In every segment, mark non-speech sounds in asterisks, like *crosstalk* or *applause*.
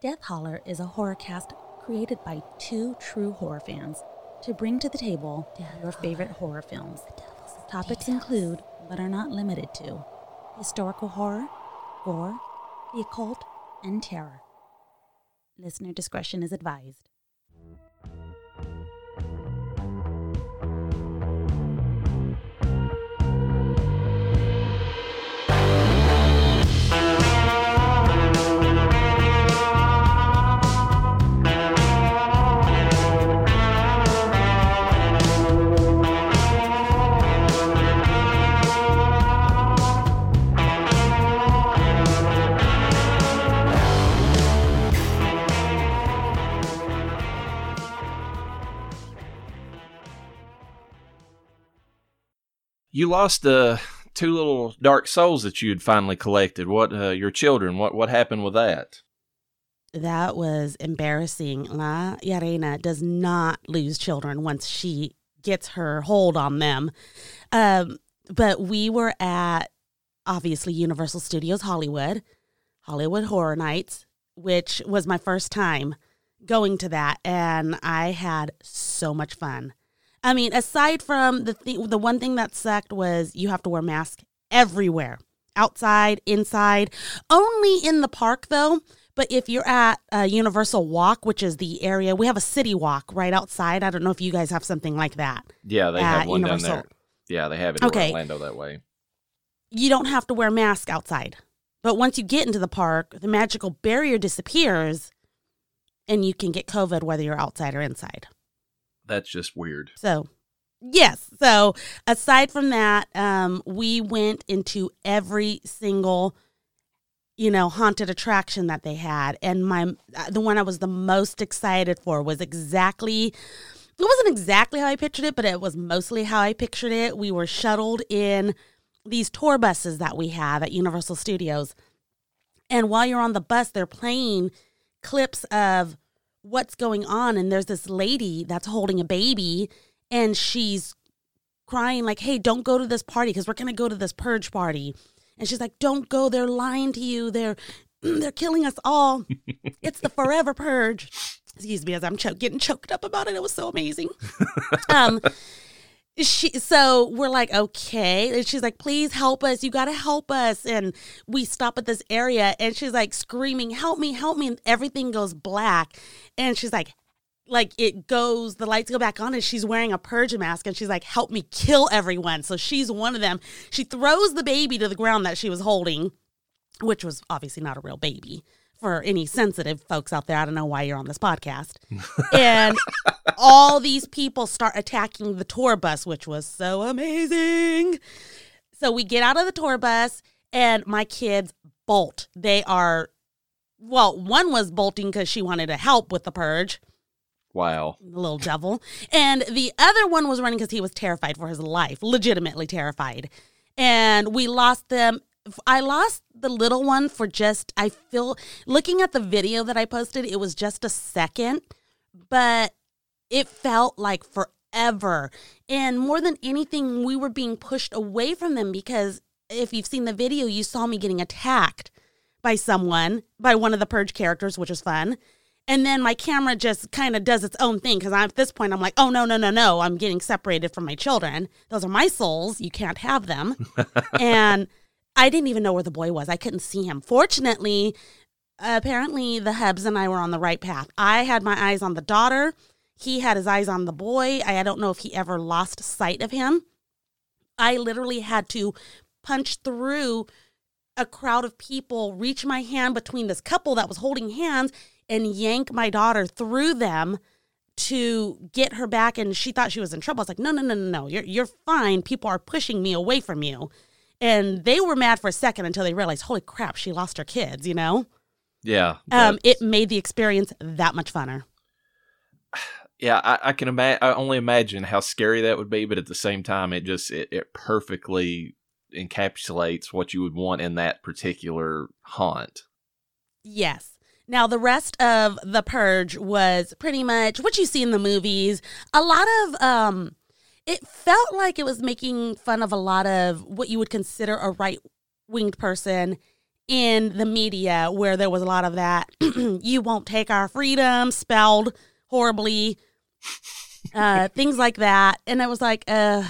Death Holler is a horror cast created by two true horror fans to bring to the table your favorite horror films. Topics include, but are not limited to, historical horror, gore, the occult, and terror. Listener discretion is advised. You lost uh, two little dark souls that you had finally collected. What uh, your children? What what happened with that? That was embarrassing. La Yarena does not lose children once she gets her hold on them. Um, but we were at obviously Universal Studios Hollywood, Halloween Horror Nights, which was my first time going to that, and I had so much fun. I mean, aside from the th- the one thing that sucked was you have to wear masks everywhere, outside, inside. Only in the park though. But if you're at uh, Universal Walk, which is the area, we have a city walk right outside. I don't know if you guys have something like that. Yeah, they have one Universal. down there. Yeah, they have it Okay. in Orlando that way. You don't have to wear mask outside. But once you get into the park, the magical barrier disappears and you can get COVID whether you're outside or inside. That's just weird. So, yes. So, aside from that, um, we went into every single, you know, haunted attraction that they had, and my uh, the one I was the most excited for was exactly. It wasn't exactly how I pictured it, but it was mostly how I pictured it. We were shuttled in these tour buses that we have at Universal Studios. And while you're on the bus, they're playing clips of what's going on. And there's this lady that's holding a baby and she's crying, like, hey, don't go to this party because we're going to go to this purge party. And she's like, don't go. They're lying to you. They're. *clears throat* They're killing us all. *laughs* it's the forever purge. Excuse me, as I'm cho- getting choked up about it. It was so amazing. *laughs* um, she so we're like okay. And she's like please help us. You got to help us. And we stop at this area and she's like screaming help me help me and everything goes black. And she's like like it goes the lights go back on and she's wearing a purge mask and she's like help me kill everyone. So she's one of them. She throws the baby to the ground that she was holding which was obviously not a real baby for any sensitive folks out there i don't know why you're on this podcast *laughs* and all these people start attacking the tour bus, which was so amazing. So we get out of the tour bus, and my kids bolt. They are, well, one was bolting because she wanted to help with the purge, Wow. the little devil. And the other one was running because he was terrified for his life, legitimately terrified. And we lost them. I lost the little one for just, I feel, looking at the video that I posted, it was just a second, but it felt like forever. And more than anything, we were being pushed away from them because if you've seen the video, you saw me getting attacked by someone, by one of the Purge characters, which is fun. And then my camera just kind of does its own thing because at this point I'm like, oh, no, no, no, no. I'm getting separated from my children. Those are my souls. You can't have them. *laughs* and I didn't even know where the boy was. I couldn't see him. Fortunately, apparently the Hubs and I were on the right path. I had my eyes on the daughter. He had his eyes on the boy. I don't know if he ever lost sight of him. I literally had to punch through a crowd of people, reach my hand between this couple that was holding hands, and yank my daughter through them to get her back. And she thought she was in trouble. I was like, no, no, no, no, no. You're you're fine. People are pushing me away from you. And they were mad for a second until they realized, holy crap, she lost her kids, you know? Yeah. Um, it made the experience that much funner. *sighs* yeah, I, I can imagine. I only imagine how scary that would be, but at the same time, it just it, it perfectly encapsulates what you would want in that particular haunt. Yes. Now, the rest of The Purge was pretty much what you see in the movies. A lot of, um, it felt like it was making fun of a lot of what you would consider a right winged person in the media where there was a lot of that. *clears throat* you won't take our freedom, spelled horribly, uh, *laughs* things like that. And I was like, uh,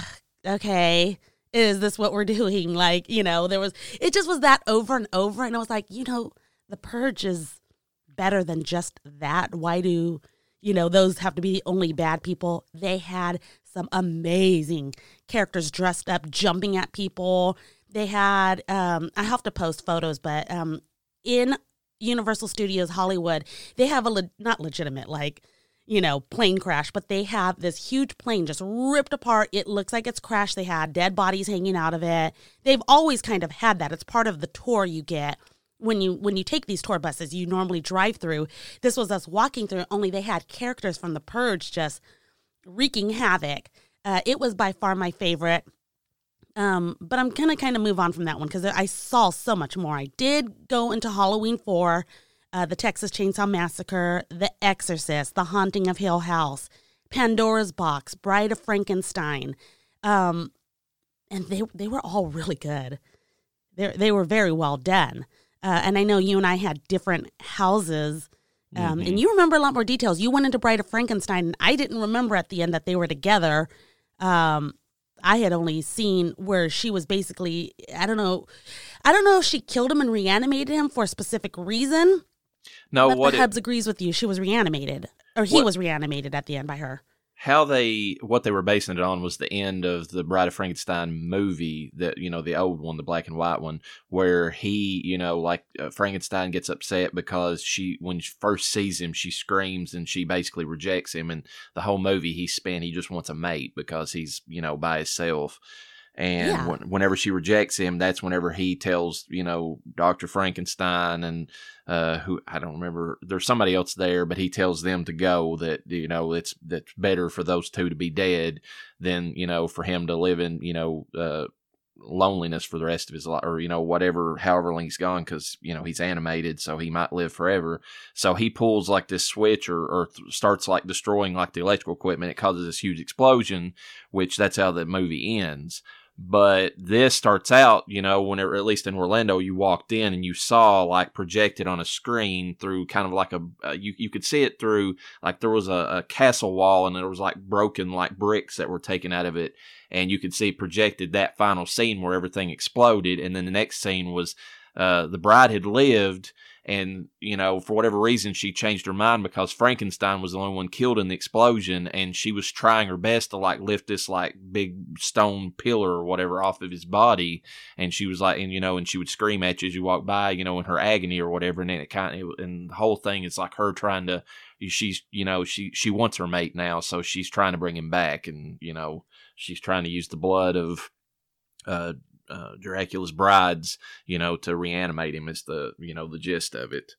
okay, is this what we're *laughs* doing? Like, you know, there was, it just was that over and over. And I was like, you know, the purge is better than just that. Why do, you know, those have to be the only bad people? They had some amazing characters dressed up, jumping at people. They had, um, I have to post photos, but um, in Universal Studios Hollywood, they have a le- not legitimate like you know plane crash, but they have this huge plane just ripped apart. It looks like it's crashed. They had dead bodies hanging out of it. They've always kind of had that. It's part of the tour you get when you when you take these tour buses you normally drive through this was us walking through only they had characters from the purge just wreaking havoc. Uh, it was by far my favorite. Um, but i'm gonna kind of move on from that one because i saw so much more. I did go into halloween 4 uh, the texas chainsaw massacre the exorcist the haunting of hill house pandora's box bride of frankenstein. Um, and they they were all really good. They they were very well done. Uh, and I know you and I had different houses. Um, Mhm. And you remember a lot more details. You went into Bride of Frankenstein, and I didn't remember at the end that they were together. Um, I had only seen where she was basically, I don't know, I don't know if she killed him and reanimated him for a specific reason. No, but what the it, Hubs agrees with you. She was reanimated, or he What- was reanimated at the end by her. How they what they were basing it on was the end of the Bride of Frankenstein movie that you know the old one the black and white one where he you know like uh, Frankenstein gets upset because she when she first sees him she screams and she basically rejects him and the whole movie he spent he just wants a mate because he's you know by himself and Yeah. when, whenever she rejects him that's whenever he tells you know Dr. Frankenstein and uh, who I don't remember. There's somebody else there, but he tells them to go. That you know it's that's better for those two to be dead than you know for him to live in you know uh, loneliness for the rest of his life, or you know whatever, however long he's gone, because you know he's animated, so he might live forever. So he pulls like this switch, or, or starts like destroying like the electrical equipment. It causes this huge explosion, which that's how the movie ends. But this starts out, you know, whenever at least in Orlando, you walked in and you saw like projected on a screen through kind of like a uh, you you could see it through like there was a, a castle wall and there was like broken like bricks that were taken out of it, and you could see projected that final scene where everything exploded, and then the next scene was uh, the bride had lived and you know for whatever reason she changed her mind because frankenstein was the only one killed in the explosion and she was trying her best to like lift this like big stone pillar or whatever off of his body and she was like and you know and she would scream at you as you walk by you know in her agony or whatever and then it kind of and the whole thing is like her trying to she's you know she she wants her mate now so she's trying to bring him back and you know she's trying to use the blood of uh uh, Dracula's brides, you know, to reanimate him is the, you know, the gist of it.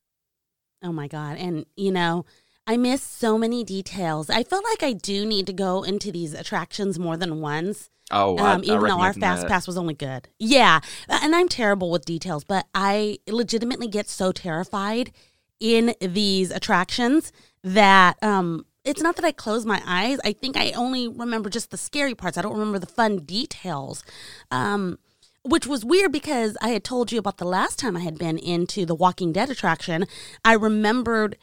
Oh my God. And, you know, I miss so many details. I feel like I do need to go into these attractions more than once. Oh, um, I even though our fast that. pass was only good. Yeah, and I'm terrible with details, but I legitimately get so terrified in these attractions that um, it's not that I close my eyes. I think I only remember just the scary parts. I don't remember the fun details. Um, which was weird because I had told you about the last time I had been into the Walking Dead attraction. I remembered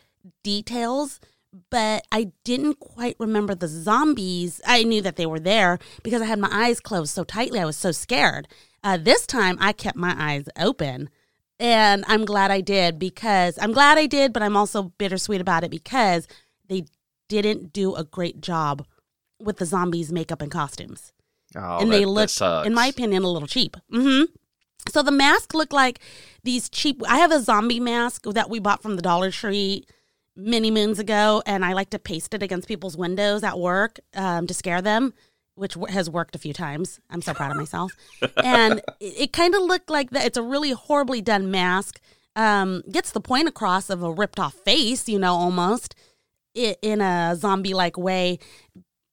details, but I didn't quite remember the zombies. I knew that they were there because I had my eyes closed so tightly. I was so scared. Uh, this time I kept my eyes open. And I'm glad I did because I'm glad I did, but I'm also bittersweet about it because they didn't do a great job with the zombies' makeup and costumes Oh, and that- they sucks. in my opinion, a little cheap. hmm So the mask looked like these cheap. I have a zombie mask that we bought from the Dollar Tree many moons ago, and I like to paste it against people's windows at work um, to scare them, which w- has worked a few times. I'm so proud of myself. *laughs* and it, it kind of looked like that. It's a really horribly done mask. Um, gets the point across of a ripped off face, you know, almost in a zombie like way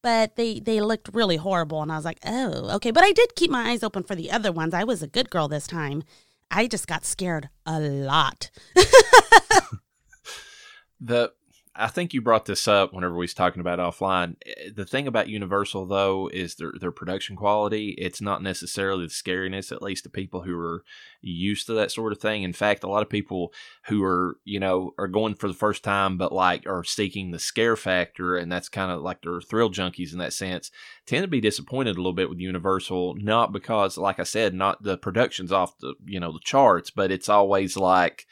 but they they looked really horrible and i was like oh okay. But i did keep my eyes open for the other ones. I was a good girl this time. I just got scared a lot. *laughs* The I think you brought this up whenever we was talking about offline. Eh, the thing about Universal though is their their production quality. It's not necessarily the scariness, at least to people who are used to that sort of thing. In fact, a lot of people who are you know are going for the first time, but like are seeking the scare factor, and that's kind of like they're thrill junkies in that sense. Tend to be disappointed a little bit with Universal, not because, like I said, not the production's off the you know the charts, but it's always like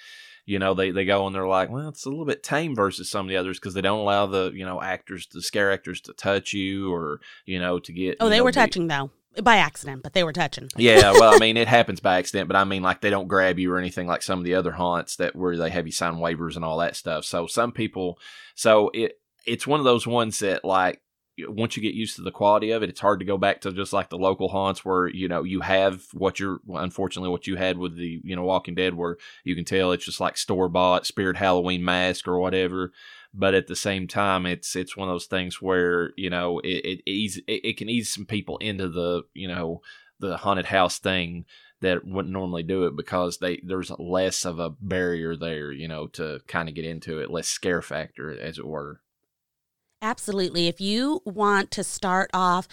you know they, they go and they're like well it's a little bit tame versus some of the others because they don't allow the you know actors the scare actors to touch you or you know to get oh they know, were touching though by accident but they were touching. *laughs* Yeah well i mean it *laughs* happens by accident but i mean like they don't grab you or anything like some of the other haunts that where they have you sign waivers and all that stuff. So some people so it it's one of those ones that like once you get used to the quality of it, it's hard to go back to just like the local haunts where you know you have what you're unfortunately what you had with the you know Walking Dead, where you can tell it's just like store bought Spirit Halloween mask or whatever. But at the same time, it's it's one of those things where you know it it, ease, it, it can ease some people into the you know the haunted house thing that wouldn't normally do it because they there's less of a barrier there, you know, to kind of get into it, less scare factor, as it were. Absolutely. If you want to start off,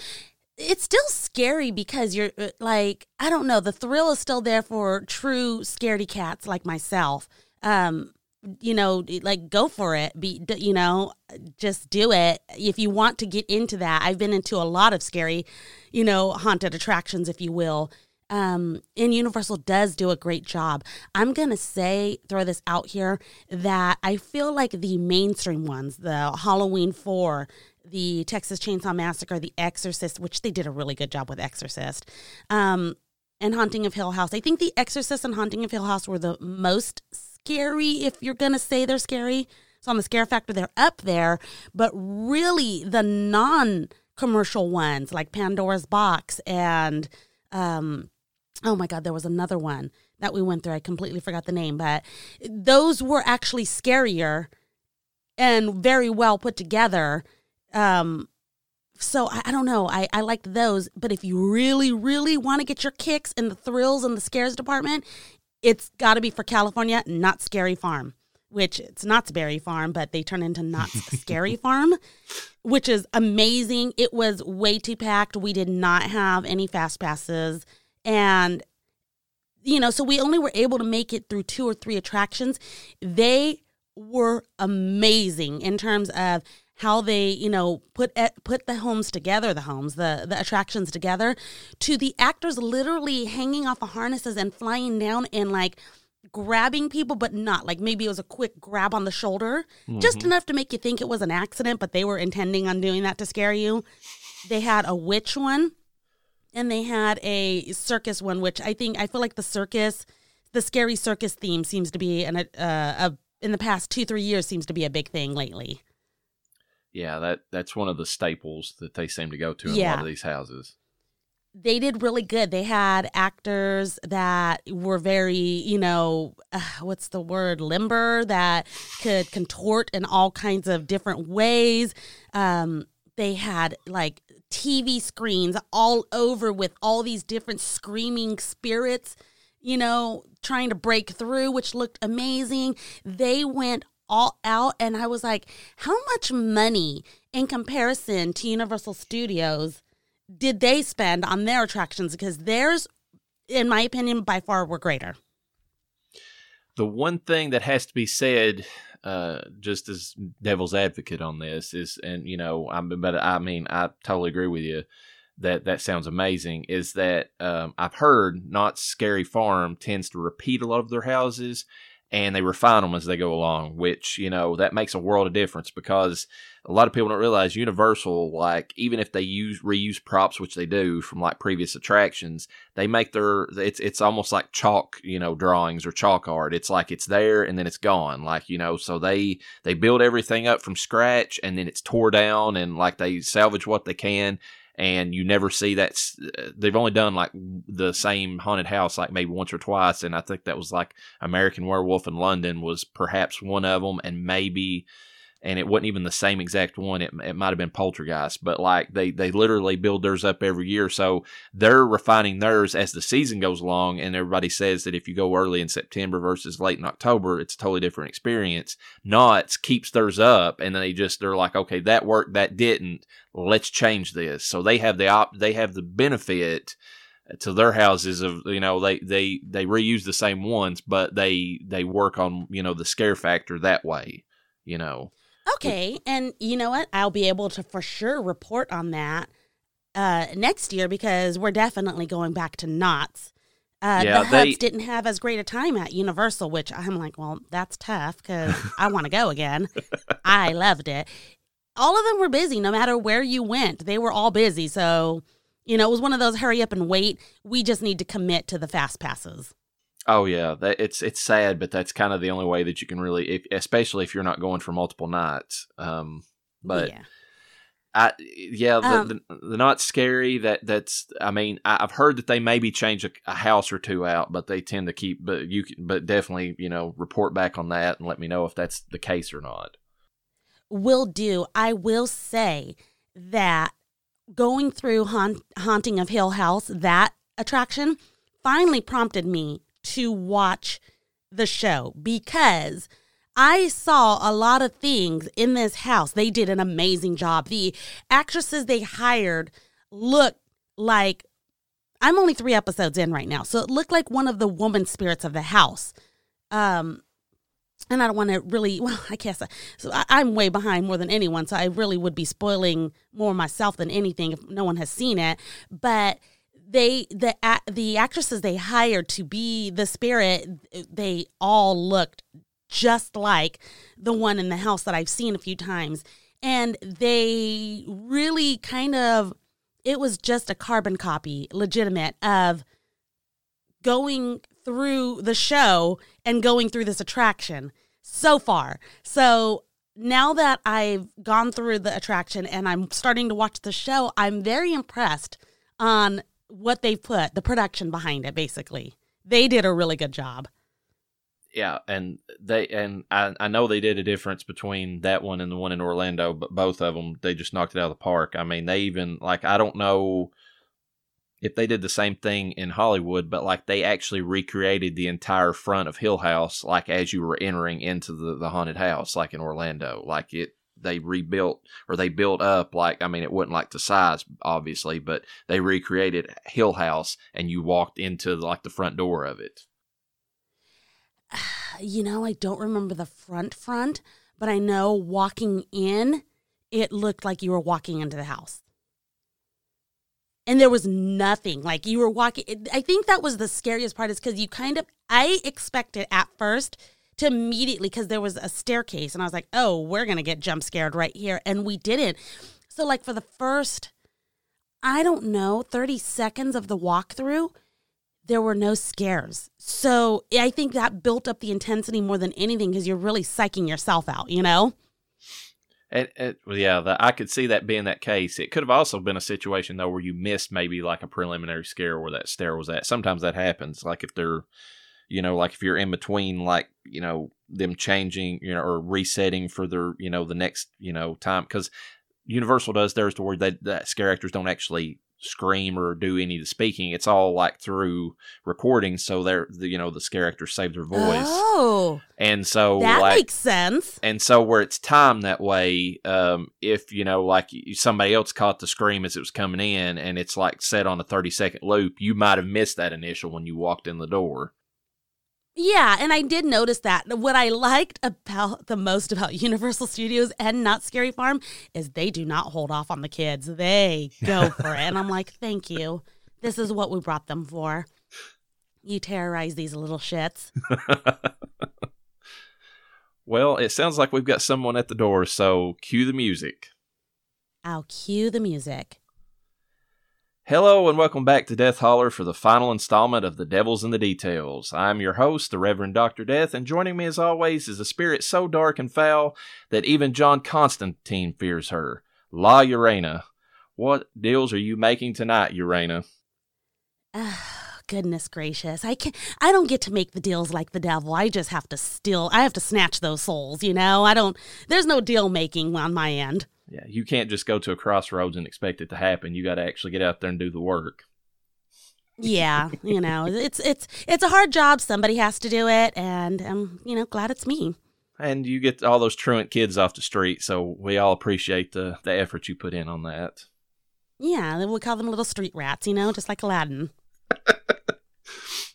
it's still scary because you're uh, like, I don't know, the thrill is still there for true scaredy cats like myself. Um, you know, like go for it. Be, you know, just do it. If you want to get into that, I've been into a lot of scary, you know, haunted attractions, if you will um, and Universal does do a great job. I'm to say, throw this out here, that I feel like the mainstream ones, the Halloween 4, the Texas Chainsaw Massacre, The Exorcist, which they did a really good job with Exorcist, um, and Haunting of Hill House. I think The Exorcist and Haunting of Hill House were the most scary, if you're going to say they're scary. So on the scare factor, they're up there. But really, the non commercial ones like Pandora's Box and um, oh my god there was another one that we went through i completely forgot the name but those were actually scarier and very well put together um so I, I don't know i i liked those but if you really really want to get your kicks in the thrills and the scares department it's got to be for california Knott's Scary Farm which it's not Berry Farm, but they turn into not *laughs* Scary Farm, which is amazing. It was way too packed. We did not have any fast passes. And, you know, so we only were able to make it through two or three attractions. They were amazing in terms of how they you know put put the homes together the homes the the attractions together to the actors literally hanging off of harnesses and flying down and like grabbing people but not like maybe it was a quick grab on the shoulder mm-hmm. just enough to make you think it was an accident but they were intending on doing that to scare you they had a witch one and they had a circus one, which I think I feel like the circus, the scary circus theme seems to be an uh, a in the past two three years seems to be a big thing lately. Yeah, that that's one of the staples that they seem to go to in yeah. a lot of these houses. They did really good. They had actors that were very, you know, uh, what's the word, limber, that could contort in all kinds of different ways. Um, they had like TV screens all over with all these different screaming spirits, you know, trying to break through, which looked amazing. They went all out, and I was like, how much money in comparison to Universal Studios did they spend on their attractions? Because theirs, in my opinion, by far were greater. The one thing that has to be said uh, just as devil's advocate on this is, and you know, I'm, but I mean, I totally agree with you that that sounds amazing. Is that um, I've heard Knott's Scary Farm tends to repeat a lot of their houses, and they refine them as they go along, which, you know, that makes a world of difference because a lot of people don't realize Universal, like, even if they use reuse props, which they do from like previous attractions, they make their, it's, it's almost like chalk, you know, drawings or chalk art. It's like it's there and then it's gone. Like, you know, so they, they build everything up from scratch and then it's tore down and like they salvage what they can and you never see that. Uh, they've only done like the same haunted house like maybe once or twice, and I think that was like American Werewolf in London was perhaps one of them, and maybe and it wasn't even the same exact one. It, it might have been Poltergeist, but like they they literally build theirs up every year, so they're refining theirs as the season goes along. And everybody says that if you go early in September versus late in October, it's a totally different experience. Knott's keeps theirs up, and they just they're like, okay, that worked, that didn't. Let's change this. So they have the op, they have the benefit to their houses of you know they they they reuse the same ones but they they work on you know the scare factor that way you know Okay, and you know what? I'll be able to for sure report on that uh, next year because we're definitely going back to Knott's. Uh, Yeah, the Hubs they- didn't have as great a time at Universal, which I'm like, well, that's tough because *laughs* I want to go again. I loved it. All of them were busy, no matter where you went. They were all busy, so you know it was one of those hurry up and wait. We just need to commit to the fast passes. Oh yeah, that, it's it's sad, but that's kind of the only way that you can really, if, especially if you're not going for multiple nights. Um, but yeah. I yeah, the, Um, the, the not scary. That that's I mean I, I've heard that they maybe change a, a house or two out, but they tend to keep. But you but definitely you know report back on that and let me know if that's the case or not. will do. I will say that going through haunt, Haunting of Hill House, that attraction finally prompted me to watch the show because I saw a lot of things in this house. They did an amazing job. The actresses they hired look like I'm only three episodes in right now, so it looked like one of the woman spirits of the house. Um, and I don't want to really. *laughs* Well, I guess I, so. I, I'm way behind more than anyone, so I really would be spoiling more myself than anything if no one has seen it. But they, the the actresses they hired to be the spirit, they all looked just like the one in the house that I've seen a few times, and they really kind of. It was just a carbon copy, legitimate of going through the show and going through this attraction so far. So now that I've gone through the attraction and I'm starting to watch the show, I'm very impressed on what they've put, the production behind it, basically. They did a really good job. Yeah, and they and I, I know they did a difference between that one and the one in Orlando, but both of them they just knocked it out of the park. I mean, they even like I don't know if they did the same thing in Hollywood, but like they actually recreated the entire front of Hill House, like as you were entering into the the haunted house, like in Orlando, like it. They rebuilt or they built up like I mean it wasn't like the size obviously, but they recreated Hill House and you walked into like the front door of it. *sighs* You know, I don't remember the front front, but I know walking in, it looked like you were walking into the house. And there was nothing. Like you were walking. I think that was the scariest part, is because you kind of, I expected at first to immediately, because there was a staircase, and I was like, oh, we're to get jump scared right here. And we didn't. So, like, for the first, I don't know, 30 seconds of the walkthrough, there were no scares. So I think that built up the intensity more than anything because you're really psyching yourself out, you know? It, it, yeah, the, I could see that being that case. It could have also been a situation though where you missed maybe like a preliminary scare where that stair was at. Sometimes that happens. Like if they're, you know, like if you're in between, like you know, them changing, you know, or resetting for their, you know, the next, you know, time because Universal does theirs to where they, that scare actors don't actually scream or do any of the speaking. It's all like through recording, so they're the, you know the scare actors save their voice, Oh, and so that like makes sense. and so where it's timed that way, um, if you know, like somebody else caught the scream as it was coming in, and it's like set on a thirty second loop, you might have missed that initial when you walked in the door. Yeah, and I did notice that. What I liked about the most about *laughs* Universal Studios and Knott's Scary Farm is they do not hold off on the kids. They go *laughs* for it. And I'm like, thank you. This is what we brought them for. You terrorize these little shits. *laughs* well, it sounds like we've got someone at the door, so cue the music. I'll cue the music. Hello and welcome back to Death Holler for the final installment of The Devils in the Details. I'm your host, the Reverend Dr. Death, and joining me as always is a spirit so dark and foul that even John Constantine fears her, La Urana. What deals are you making tonight, Urana? Oh, *sighs* goodness gracious. I can I don't get to make the deals like the devil. I just have to steal I have to snatch those souls, you know? I don't there's no deal making on my end. Yeah, you can't just go to a crossroads and expect it to happen. You got to actually get out there and do the work. yeah, you know, it's it's it's a hard job. Somebody has to do it, and I'm you know glad it's me. And you get all those truant kids off the street, so we all appreciate the the effort you put in on that. Yeah, we call them little street rats, you know, just like Aladdin. *laughs*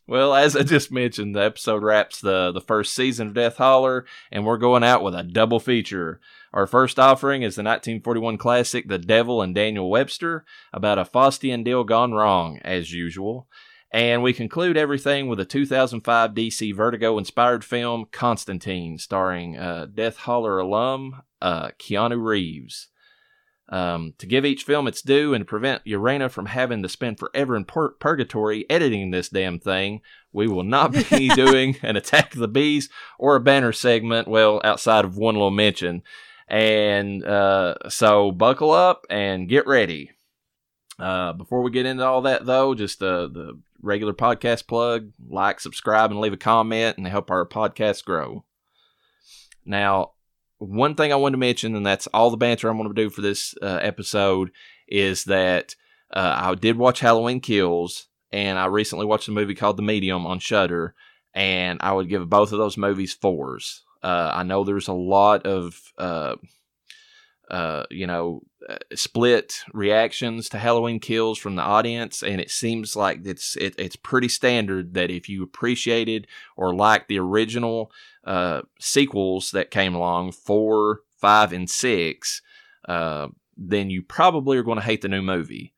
well, as I just mentioned, the episode wraps the the first season of Death Holler, and we're going out with a double feature. Our first offering is the 1941 classic The Devil and Daniel Webster, about a Faustian deal gone wrong, as usual. And we conclude everything with a 2005 DC Vertigo inspired film, Constantine, starring uh, Death Holler alum uh, Keanu Reeves. Um, to give each film its due and prevent Urena from having to spend forever in pur- purgatory editing this damn thing, we will not be *laughs* doing an Attack of the Bees or a banner segment, well, outside of one little mention. And uh, so buckle up and get ready. Uh, before we get into all that, though, just the, the regular podcast plug like, subscribe, and leave a comment and help our podcast grow. Now, one thing I wanted to mention, and that's all the banter I'm going to do for this uh, episode, is that uh, I did watch Halloween Kills, and I recently watched a movie called The Medium on Shudder, and I would give both of those movies fours. Uh, I know there's a lot of uh, you know uh, split reactions to Halloween Kills from the audience, and it seems like it's it, it's pretty standard that if you appreciated or liked the original uh, sequels that came along, four, five, and six, uh, then you probably are going to hate the new movie.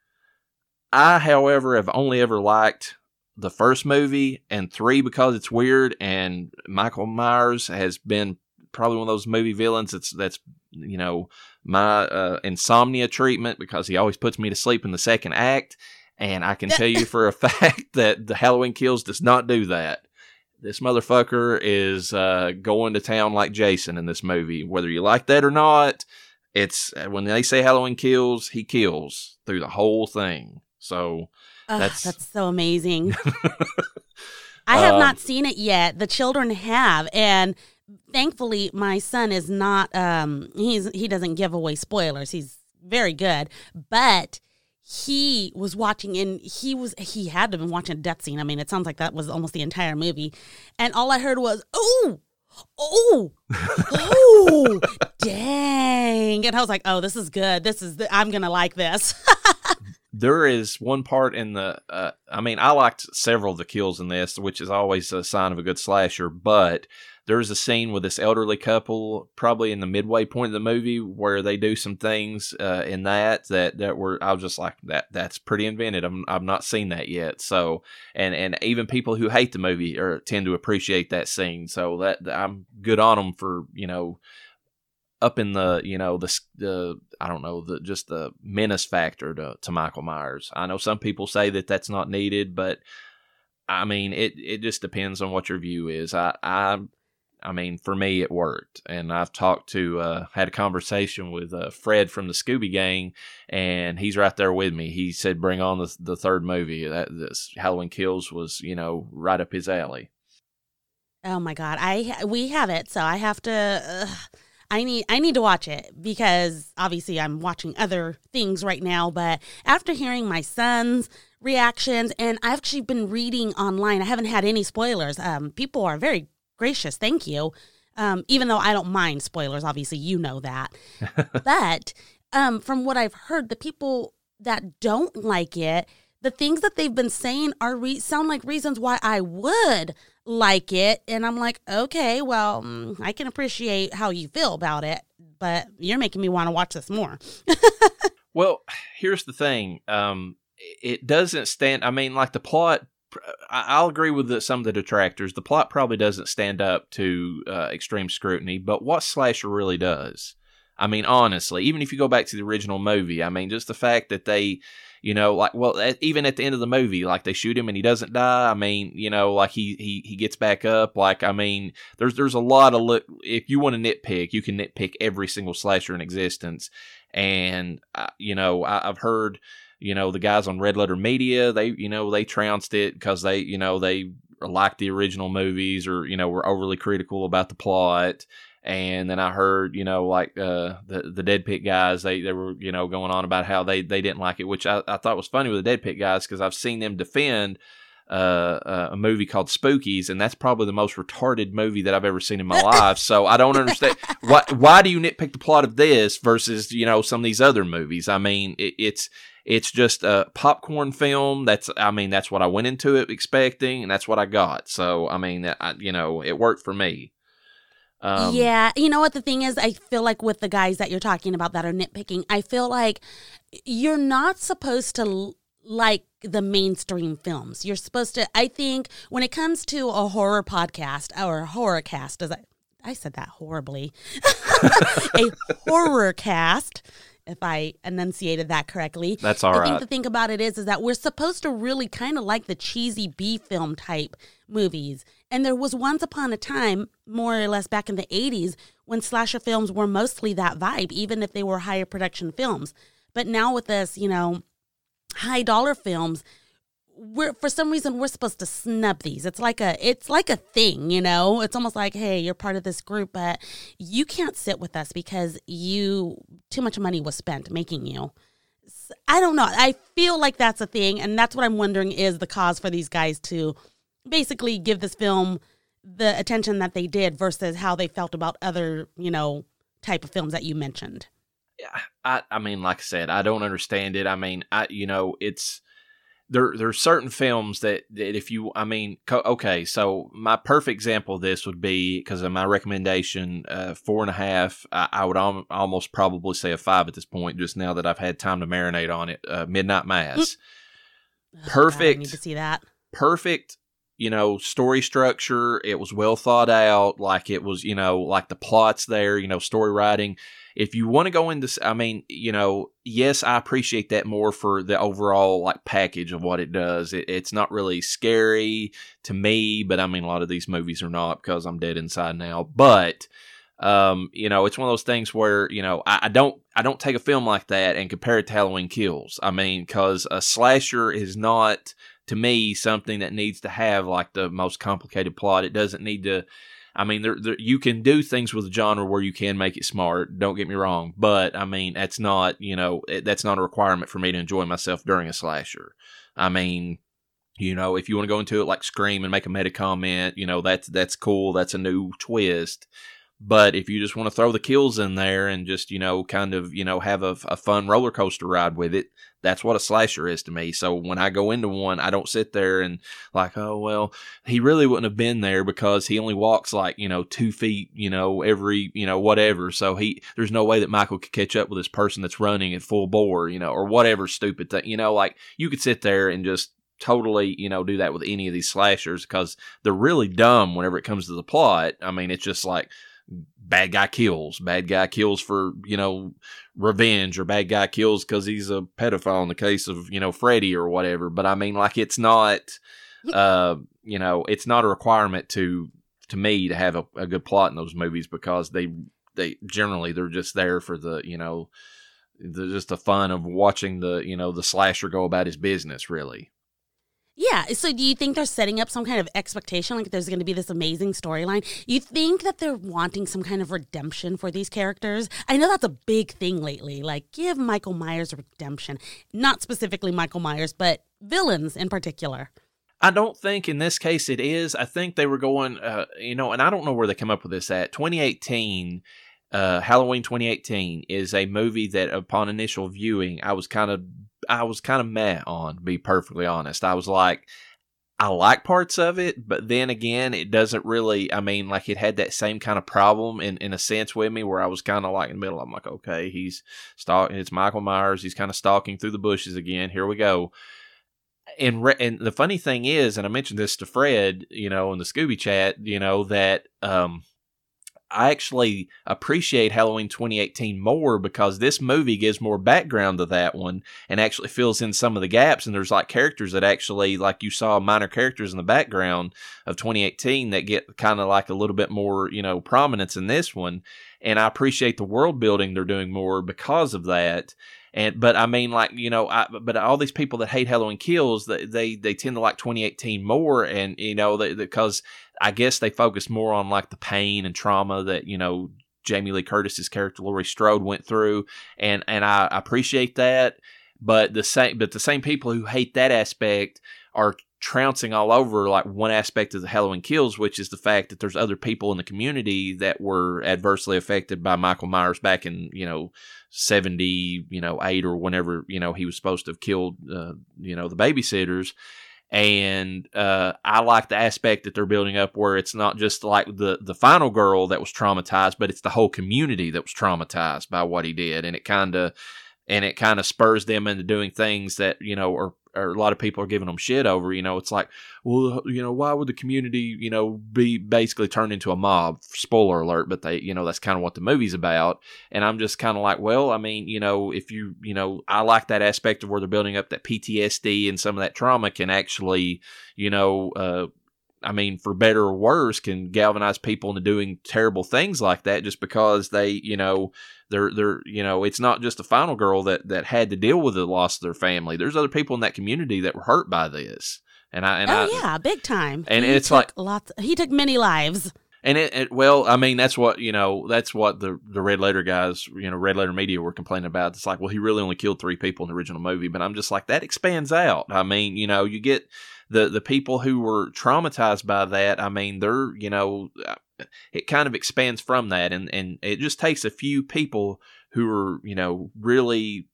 I, however, have only ever liked the first movie and three because it's weird and Michael Myers has been probably one of those movie villains that's that's you know my uh, insomnia treatment because he always puts me to sleep in the second act and I can tell you for a *laughs* fact that the Halloween Kills does not do that. This motherfucker is uh, going to town like Jason in this movie, whether you like that or not. It's when they say Halloween Kills, he kills through the whole thing. So that's that's so amazing. *laughs* I have uh, not seen it yet. The children have, and thankfully, my son is not. Um, he's he doesn't give away spoilers. He's very good, but he was watching and he was he had to been watching a death scene. I mean, it sounds like that was almost the entire movie, and all I heard was "oh." Oh, oh, *laughs* dang. And I was like, oh, this is good. This is, the, I'm to like this. *laughs* there is one part in the uh, i mean i liked several of the kills in this which is always a sign of a good slasher but there's a scene with this elderly couple probably in the midway point of the movie where they do some things uh, in that that that were I was just like that that's pretty invented. I'm I've not seen that yet. So and and even people who hate the movie or tend to appreciate that scene. So that I'm good on them for you know up in the you know the the I don't know the just the menace factor to to Michael Myers. I know some people say that that's not needed, but I mean it it just depends on what your view is. I I I mean for me it worked, and I've talked to uh, had a conversation with uh, Fred from the Scooby Gang, and he's right there with me. He said bring on the the third movie. That this Halloween Kills was you know right up his alley. Oh my god, I we have it, so I have to. I need I need to watch it because obviously I'm watching other things right now, but after hearing my son's reactions and I've actually been reading online, I haven't had any spoilers. Um, people are very gracious, thank you. Um, even though I don't mind spoilers, obviously you know that. *laughs* but um, from what I've heard, the people that don't like it, the things that they've been saying are re- sound like reasons why I would like it. And I'm like, okay, well, mm, I can appreciate how you feel about it, but you're making me want to watch this more. *laughs* well, here's the thing. Um, it doesn't stand, I mean, like the plot, I'll agree with the, some of the detractors. The plot probably doesn't stand up to uh, extreme scrutiny, but what Slasher really does, I mean, honestly, even if you go back to the original movie, I mean, just the fact that they you know, like well, even at the end of the movie, like they shoot him and he doesn't die. I mean, you know, like he he he gets back up. Like I mean, there's there's a lot of look. If you want to nitpick, you can nitpick every single slasher in existence. And uh, you know, I, have heard you know, the guys on Red Letter Media, they, you know, they trounced it because they, you know, they liked the original movies or, you know, were overly critical about the plot. And then I heard, you know, like uh, the the Dead Pit guys, they, they were, you know, going on about how they, they didn't like it, which I, I thought was funny with the Dead Pit guys because I've seen them defend uh, uh, a movie called Spookies, and that's probably the most retarded movie that I've ever seen in my *laughs* life. So I don't understand why why do you nitpick the plot of this versus you know some of these other movies? I mean, it, it's it's just a popcorn film. That's I mean that's what I went into it expecting, and that's what I got. So I mean, I, you know, it worked for me. Um, yeah, you know what the thing is, I feel like with the guys that you're talking about that are nitpicking, I feel like you're not supposed to like the mainstream films. You're supposed to I think when it comes to a horror podcast or a horror cast as I I said that horribly. *laughs* a horror cast if I enunciated that correctly. That's all I right. think the thing about it is is that we're supposed to really kind of like the cheesy B film type movies. And there was once upon a time, more or less back in the 80s, when slasher films were mostly that vibe, even if they were higher production films. But now with this, you know, high dollar films we're for some reason we're supposed to snub these. It's like a it's like a thing you know? It's almost like hey you're part of this group but you can't sit with us because you too much money was spent making you. I don't know. I feel like that's a thing and that's what i'm wondering is the cause for these guys to basically give this film the attention that they did versus how they felt about other you know type of films that you mentioned Yeah, I, I mean, like I said, I don't understand it. I mean, I, you know, it's there. There are certain films that, that if you, I mean, co- okay. So my perfect example of this would be because of my recommendation, uh, four and a half. I, I would al- almost probably say a five at this point, just now that I've had time to marinate on it. Uh, Midnight Mass, *laughs* perfect. I need to see that. Perfect you know, story structure. It was well thought out. Like it was, you know, like the plots there, you know, story writing if you want to go into, I mean, you know, yes, I appreciate that more for the overall like package of what it does. It, it's not really scary to me, but I mean, a lot of these movies are not because I'm dead inside now. But um, you know, it's one of those things where you know I, I, don't I don't take a film like that and compare it to Halloween Kills. I mean, because a slasher is not to me something that needs to have like the most complicated plot. It doesn't need to I mean, there, there, you can do things with a genre where you can make it smart. Don't get me wrong, but I mean, that's not you know eh, that's not a requirement for me to enjoy myself during a slasher. I mean, you know, if you want to go into it like Scream and make a meta comment, you know, that's that's cool. That's a new twist. But if you just want to throw the kills in there and just, you know, kind of, you know, have a, a, fun roller coaster ride with it, that's what a slasher is to me. So when I go into one, I don't sit there and like, oh, well, he really wouldn't have been there because he only walks like, you know, two feet, you know, every, you know, whatever. So he, there's no way that Michael could catch up with this person that's running at full bore, you know, or whatever stupid thing, you know, like you could sit there and just totally, you know, do that with any of these slashers because they're really dumb whenever it comes to the plot. I mean, it's just like, bad guy kills, bad guy kills for, you know, revenge or bad guy kills because he's a pedophile in the case of, you know, Freddy or whatever. But I mean, like, it's not, uh, you know, it's not a requirement to, to me to have a, a good plot in those movies because they, they generally, they're just there for the, you know, the, just the fun of watching the, you know, the slasher go about his business, really. Yeah. So do you think they're setting up some kind of expectation? Like there's going to be this amazing storyline? You think that they're wanting some kind of redemption for these characters? I know that's a big thing lately. Like give Michael Myers redemption. Not specifically Michael Myers, but villains in particular. I don't think in this case it is. I think they were going, uh, you know, and I don't know where they come up with this at. 2018, uh, Halloween 2018 is a movie that upon initial viewing, I was kind of I was kind of mad on, to be perfectly honest. I was like, I like parts of it, but then again, it doesn't really. I mean, like it had that same kind of problem in, in a sense with me, where I was kind of like in the middle. I'm like, okay, he's stalking. It's Michael Myers. He's kind of stalking through the bushes again. Here we go. And re- and the funny thing is, and I mentioned this to Fred, you know, in the Scooby chat, you know, that um, I actually appreciate Halloween 2018 more because this movie gives more background to that one and actually fills in some of the gaps. And there's like characters that actually, like you saw minor characters in the background of 2018 that get kind of like a little bit more, you know, prominence in this one. and I appreciate the world building they're doing more because of that. And but I mean, like you know, I, but all these people that hate Halloween Kills, they they, they tend to like 2018 more, and you know, because I guess they focus more on like the pain and trauma that you know Jamie Lee Curtis's character Laurie Strode went through, and and I appreciate that. But the same, but the same people who hate that aspect are trouncing all over like one aspect of the Halloween Kills, which is the fact that there's other people in the community that were adversely affected by Michael Myers back in you know seventy, you know eight or whenever you know he was supposed to have killed uh, you know the babysitters and uh, I like the aspect that they're building up where it's not just like the the final girl that was traumatized, but it's the whole community that was traumatized by what he did, and it kind of and it kind of spurs them into doing things that you know are or a lot of people are giving them shit over. You know, it's like, well, you know, why would the community, you know, be basically turned into a mob? Spoiler alert, but they, you know, that's kind of what the movie's about. And I'm just kind of like, well, I mean, you know, if you, you know, I like that aspect of where they're building up that PTSD and some of that trauma can actually, you know, uh, I mean, for better or worse, can galvanize people into doing terrible things like that just because they, you know, they're they're you know it's not just the final girl that that had to deal with the loss of their family. There's other people in that community that were hurt by this, and I and oh I, yeah, big time. And he it's like lots. He took many lives. And it, it, well, I mean, that's what you know. That's what the the Red Letter guys, you know, Red Letter Media were complaining about. It's like, well, he really only killed three people in the original movie, but I'm just like that expands out. I mean, you know, you get the the people who were traumatized by that. I mean, they're you know, it kind of expands from that, and and it just takes a few people who are you know really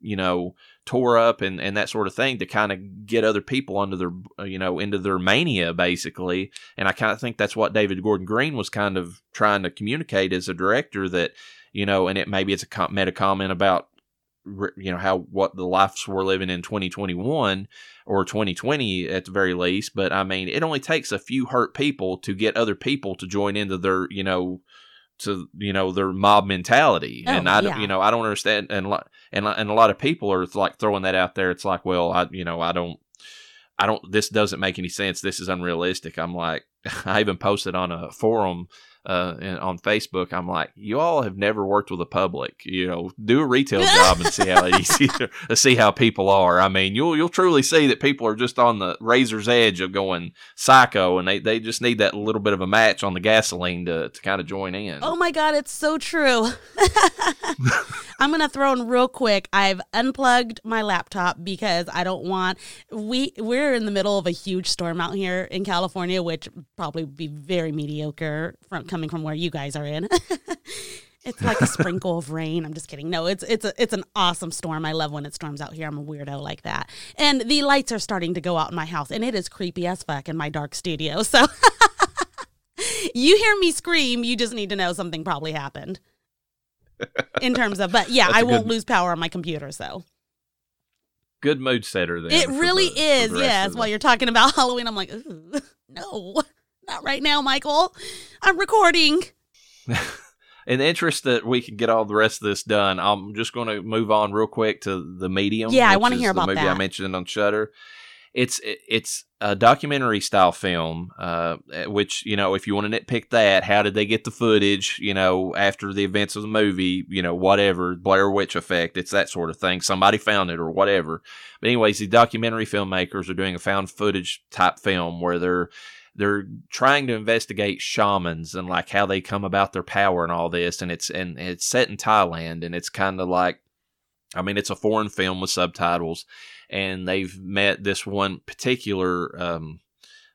you know tore up and and that sort of thing to kind of get other people under their uh, you know into their mania basically and i kind of think that's what david gordon green was kind of trying to communicate as a director that you know and it maybe it's a meta comment about you know how what the lives we're living in 2021 or 2020 at the very least but i mean it only takes a few hurt people to get other people to join into their you know to you know their mob mentality. Oh, and i yeah. you know i don't understand and and and a lot of people are like throwing that out there. It's like well i you know i don't i don't this doesn't make any sense. This is unrealistic. I'm like *laughs* i even posted on a forum uh, on Facebook, I'm like, you all have never worked with the public. You know, do a retail *laughs* job and see how easy, *laughs* see how people are. I mean, you'll you'll truly see that people are just on the razor's edge of going psycho, and they, they just need that little bit of a match on the gasoline to, to kind of join in. Oh my god, it's so true. *laughs* I'm gonna throw in real quick. I've unplugged my laptop because I don't want we we're in the middle of a huge storm out here in California, which probably be very mediocre from coming from where you guys are in. *laughs* it's like a *laughs* sprinkle of rain. I'm just kidding. No, it's it's a, it's an awesome storm. I love when it storms out here. I'm a weirdo like that. And the lights are starting to go out in my house, and it is creepy as fuck in my dark studio. *laughs* So. you hear me scream, you just need to know something probably happened in terms of, but yeah, I won't good- lose power on my computer. So Good mood setter then. it really the- is. Yes. While you're talking about Halloween, I'm like, "Ugh, no, not right now, Michael. I'm recording. *laughs* in the interest that we can get all the rest of this done, I'm just going to move on real quick to the medium. Yeah, I wanna is hear the about movie I mentioned on Shudder. It's it's a documentary style film, uh, which you know, if you want to nitpick that, how did they get the footage? You know, after the events of the movie, you know, whatever Blair Witch effect, it's that sort of thing. Somebody found it or whatever. But anyways, the documentary filmmakers are doing a found footage type film where they're they're trying to investigate shamans and like how they come about their power and all this and it's and it's set in Thailand and it's kind of like I mean it's a foreign film with subtitles and they've met this one particular um,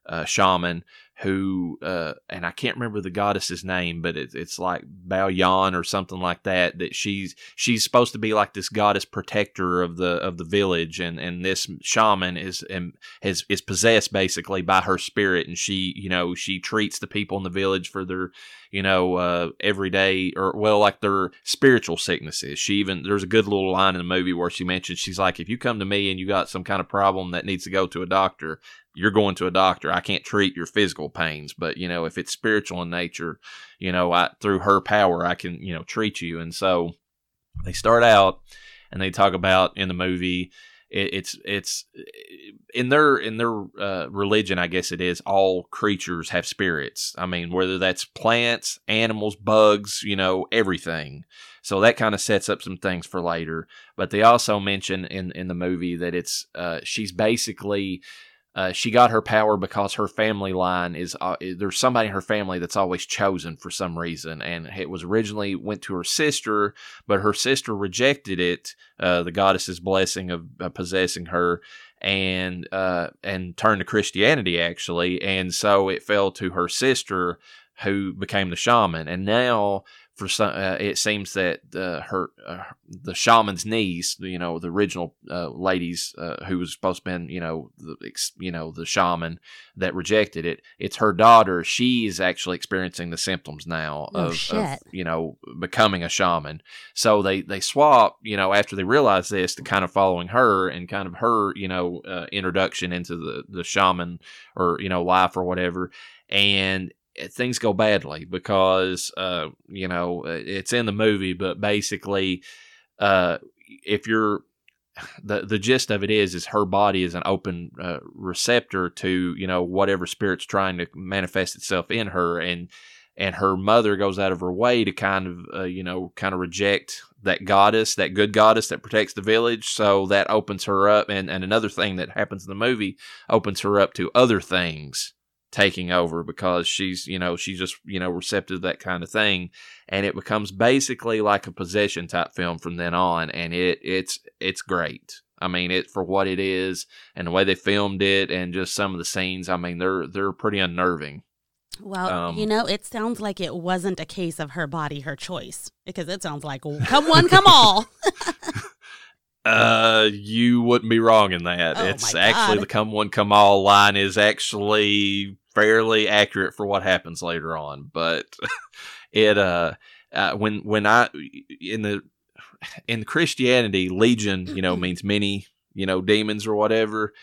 uh, shaman who uh, and I can't remember the goddess's name, but it's it's like Ba Yan or something like that. That she's she's supposed to be like this goddess protector of the of the village, and and this shaman is and has is possessed basically by her spirit, and she you know she treats the people in the village for their you know uh, everyday or well like their spiritual sicknesses. She even there's a good little line in the movie where she mentions she's like if you come to me and you got some kind of problem that needs to go to a doctor, you're going to a doctor. I can't treat your physical pains, but you know, if it's spiritual in nature, you know, I, through her power, I can, you know, treat you. And so they start out and they talk about in the movie, it, it's it's in their in their uh, religion, I guess it is. All creatures have spirits. I mean, whether that's plants, animals, bugs, you know, everything. So that kind of sets up some things for later. But they also mention in in the movie that it's uh, she's basically uh, she got her power because her family line is uh, there's somebody in her family that's always chosen for some reason, and it was originally went to her sister, but her sister rejected it, uh, the goddess's blessing of possessing her, and uh, and turned to Christianity actually, and so it fell to her sister who became the shaman, and now for some, uh, it seems that uh, her uh, the shaman's niece, you know, the original uh, ladies uh, who was supposed to be, you know, the you know the shaman that rejected it. It's her daughter. She's actually experiencing the symptoms now Oh, of, of, you know becoming a shaman. So they they swap, you know, after they realize this to kind of following her and kind of her, you know, uh, introduction into the the shaman or you know life or whatever, and things go badly because uh, you know it's in the movie, but basically, uh, if you're *sighs* the the gist of it is is her body is an open uh, receptor to you know whatever spirit's trying to manifest itself in her, and and her mother goes out of her way to kind of uh, you know kind of reject that goddess, that good goddess that protects the village. So that opens her up, and and another thing that happens in the movie opens her up to other things taking over because she's you know she's just you know receptive to that kind of thing. And it becomes basically like a possession type film from then on and it it's it's great. I mean it for what it is and the way they filmed it and just some of the scenes i mean they're they're pretty unnerving. Well, Um, you know, it sounds like it wasn't a case of her body, her choice, because it sounds like come one, come all. *laughs* uh you wouldn't be wrong in that. Oh, it's actually the come one come all line is actually fairly accurate for what happens later on but *laughs* it uh, uh when when i in the in christianity legion you know means *laughs* many you know demons or whatever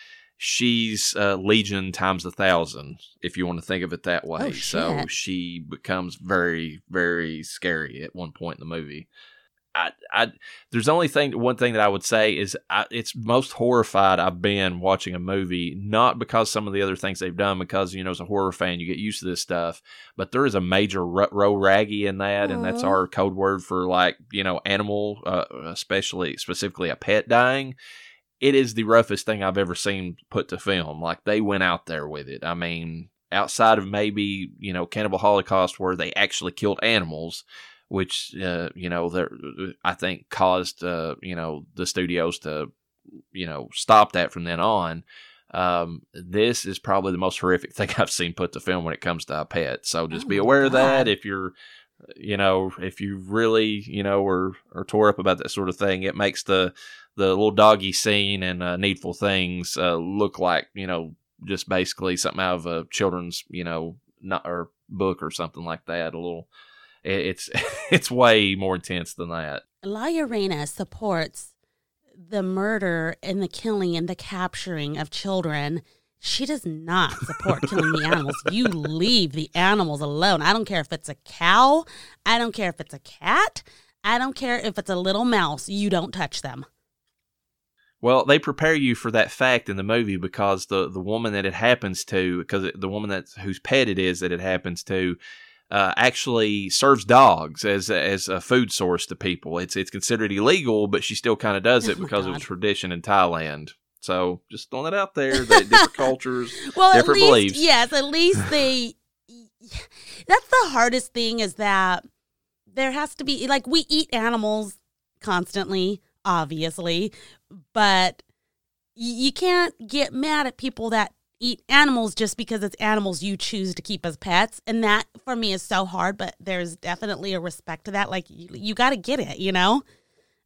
she's uh, legion times a thousand if you want to think of it that way. Oh, so she becomes very very scary at one point in the movie I, I there's only thing one thing that I would say is I, it's most horrified I've been watching a movie not because some of the other things they've done because you know as a horror fan you get used to this stuff but there is a major row raggy in that and that's our code word for like you know animal uh, especially specifically a pet dying. It is the roughest thing I've ever seen put to film like they went out there with it. I mean outside of maybe you know Cannibal Holocaust where they actually killed animals which uh, you know there I think caused uh, you know the studios to you know stop that from then on. Um, this is probably the most horrific *laughs* thing I've seen put to film when it comes to a pet. So just Oh be aware of that if you're you know if you really you know are are tore up about that sort of thing. It makes the the little doggy scene and uh, needful things uh, look like you know just basically something out of a children's you know not or book or something like that. A little it- it's *laughs* it's way more intense than that. La Llorona supports the murder and the killing and the capturing of children. She does not support killing the animals. *laughs* You leave the animals alone. I don't care if it's a cow. I don't care if it's a cat. I don't care if it's a little mouse. You don't touch them. Well, they prepare you for that fact in the movie because the the woman that it happens to, because the woman that whose pet it is that it happens to, uh, actually serves dogs as as a food source to people. It's it's considered illegal, but she still kind of does it *laughs* Oh because of God. tradition in Thailand. So just throwing it out there that different cultures. *laughs* Well, Different least, beliefs. yes, at least *laughs* they. That's the hardest thing is that there has to be like we eat animals constantly, obviously, but you can't get mad at people that eat animals just because it's animals you choose to keep as pets, and that for me is so hard. But there's definitely a respect to that. Like you, you got to get it, you know.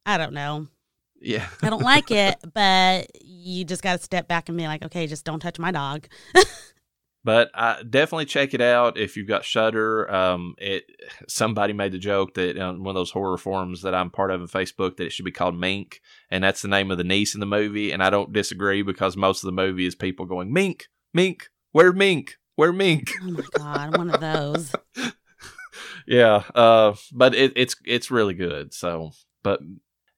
I don't know. Yeah. I don't like *laughs* it, but you just got to step back and be like, okay, just don't touch my dog. *laughs* But definitely check it out if you've got Shudder. Um, it somebody made the joke that on one of those horror forums that I'm part of on Facebook that it should be called Mink, and that's the name of the niece in the movie. And I don't disagree because most of the movie is people going Mink, Mink, where Mink, where Mink. Oh my god, one of those. *laughs* yeah, uh, but it, it's it's really good. So, but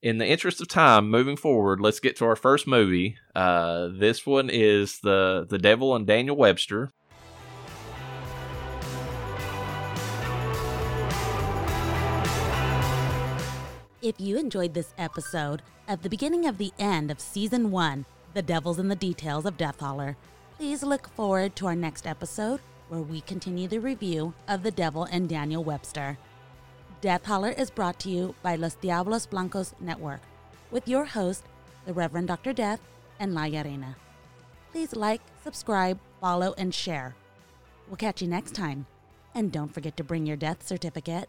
in the interest of time, moving forward, let's get to our first movie. Uh, this one is the the Devil and Daniel Webster. If you enjoyed this episode of the beginning of the end of season one, The Devil's in the Details of Death Holler, please look forward to our next episode where we continue the review of The Devil and Daniel Webster. Death Holler is brought to you by Los Diablos Blancos Network with your host, the Reverend Dr. Death and La Llorona. Please like, subscribe, follow, and share. We'll catch you next time. And don't forget to bring your death certificate.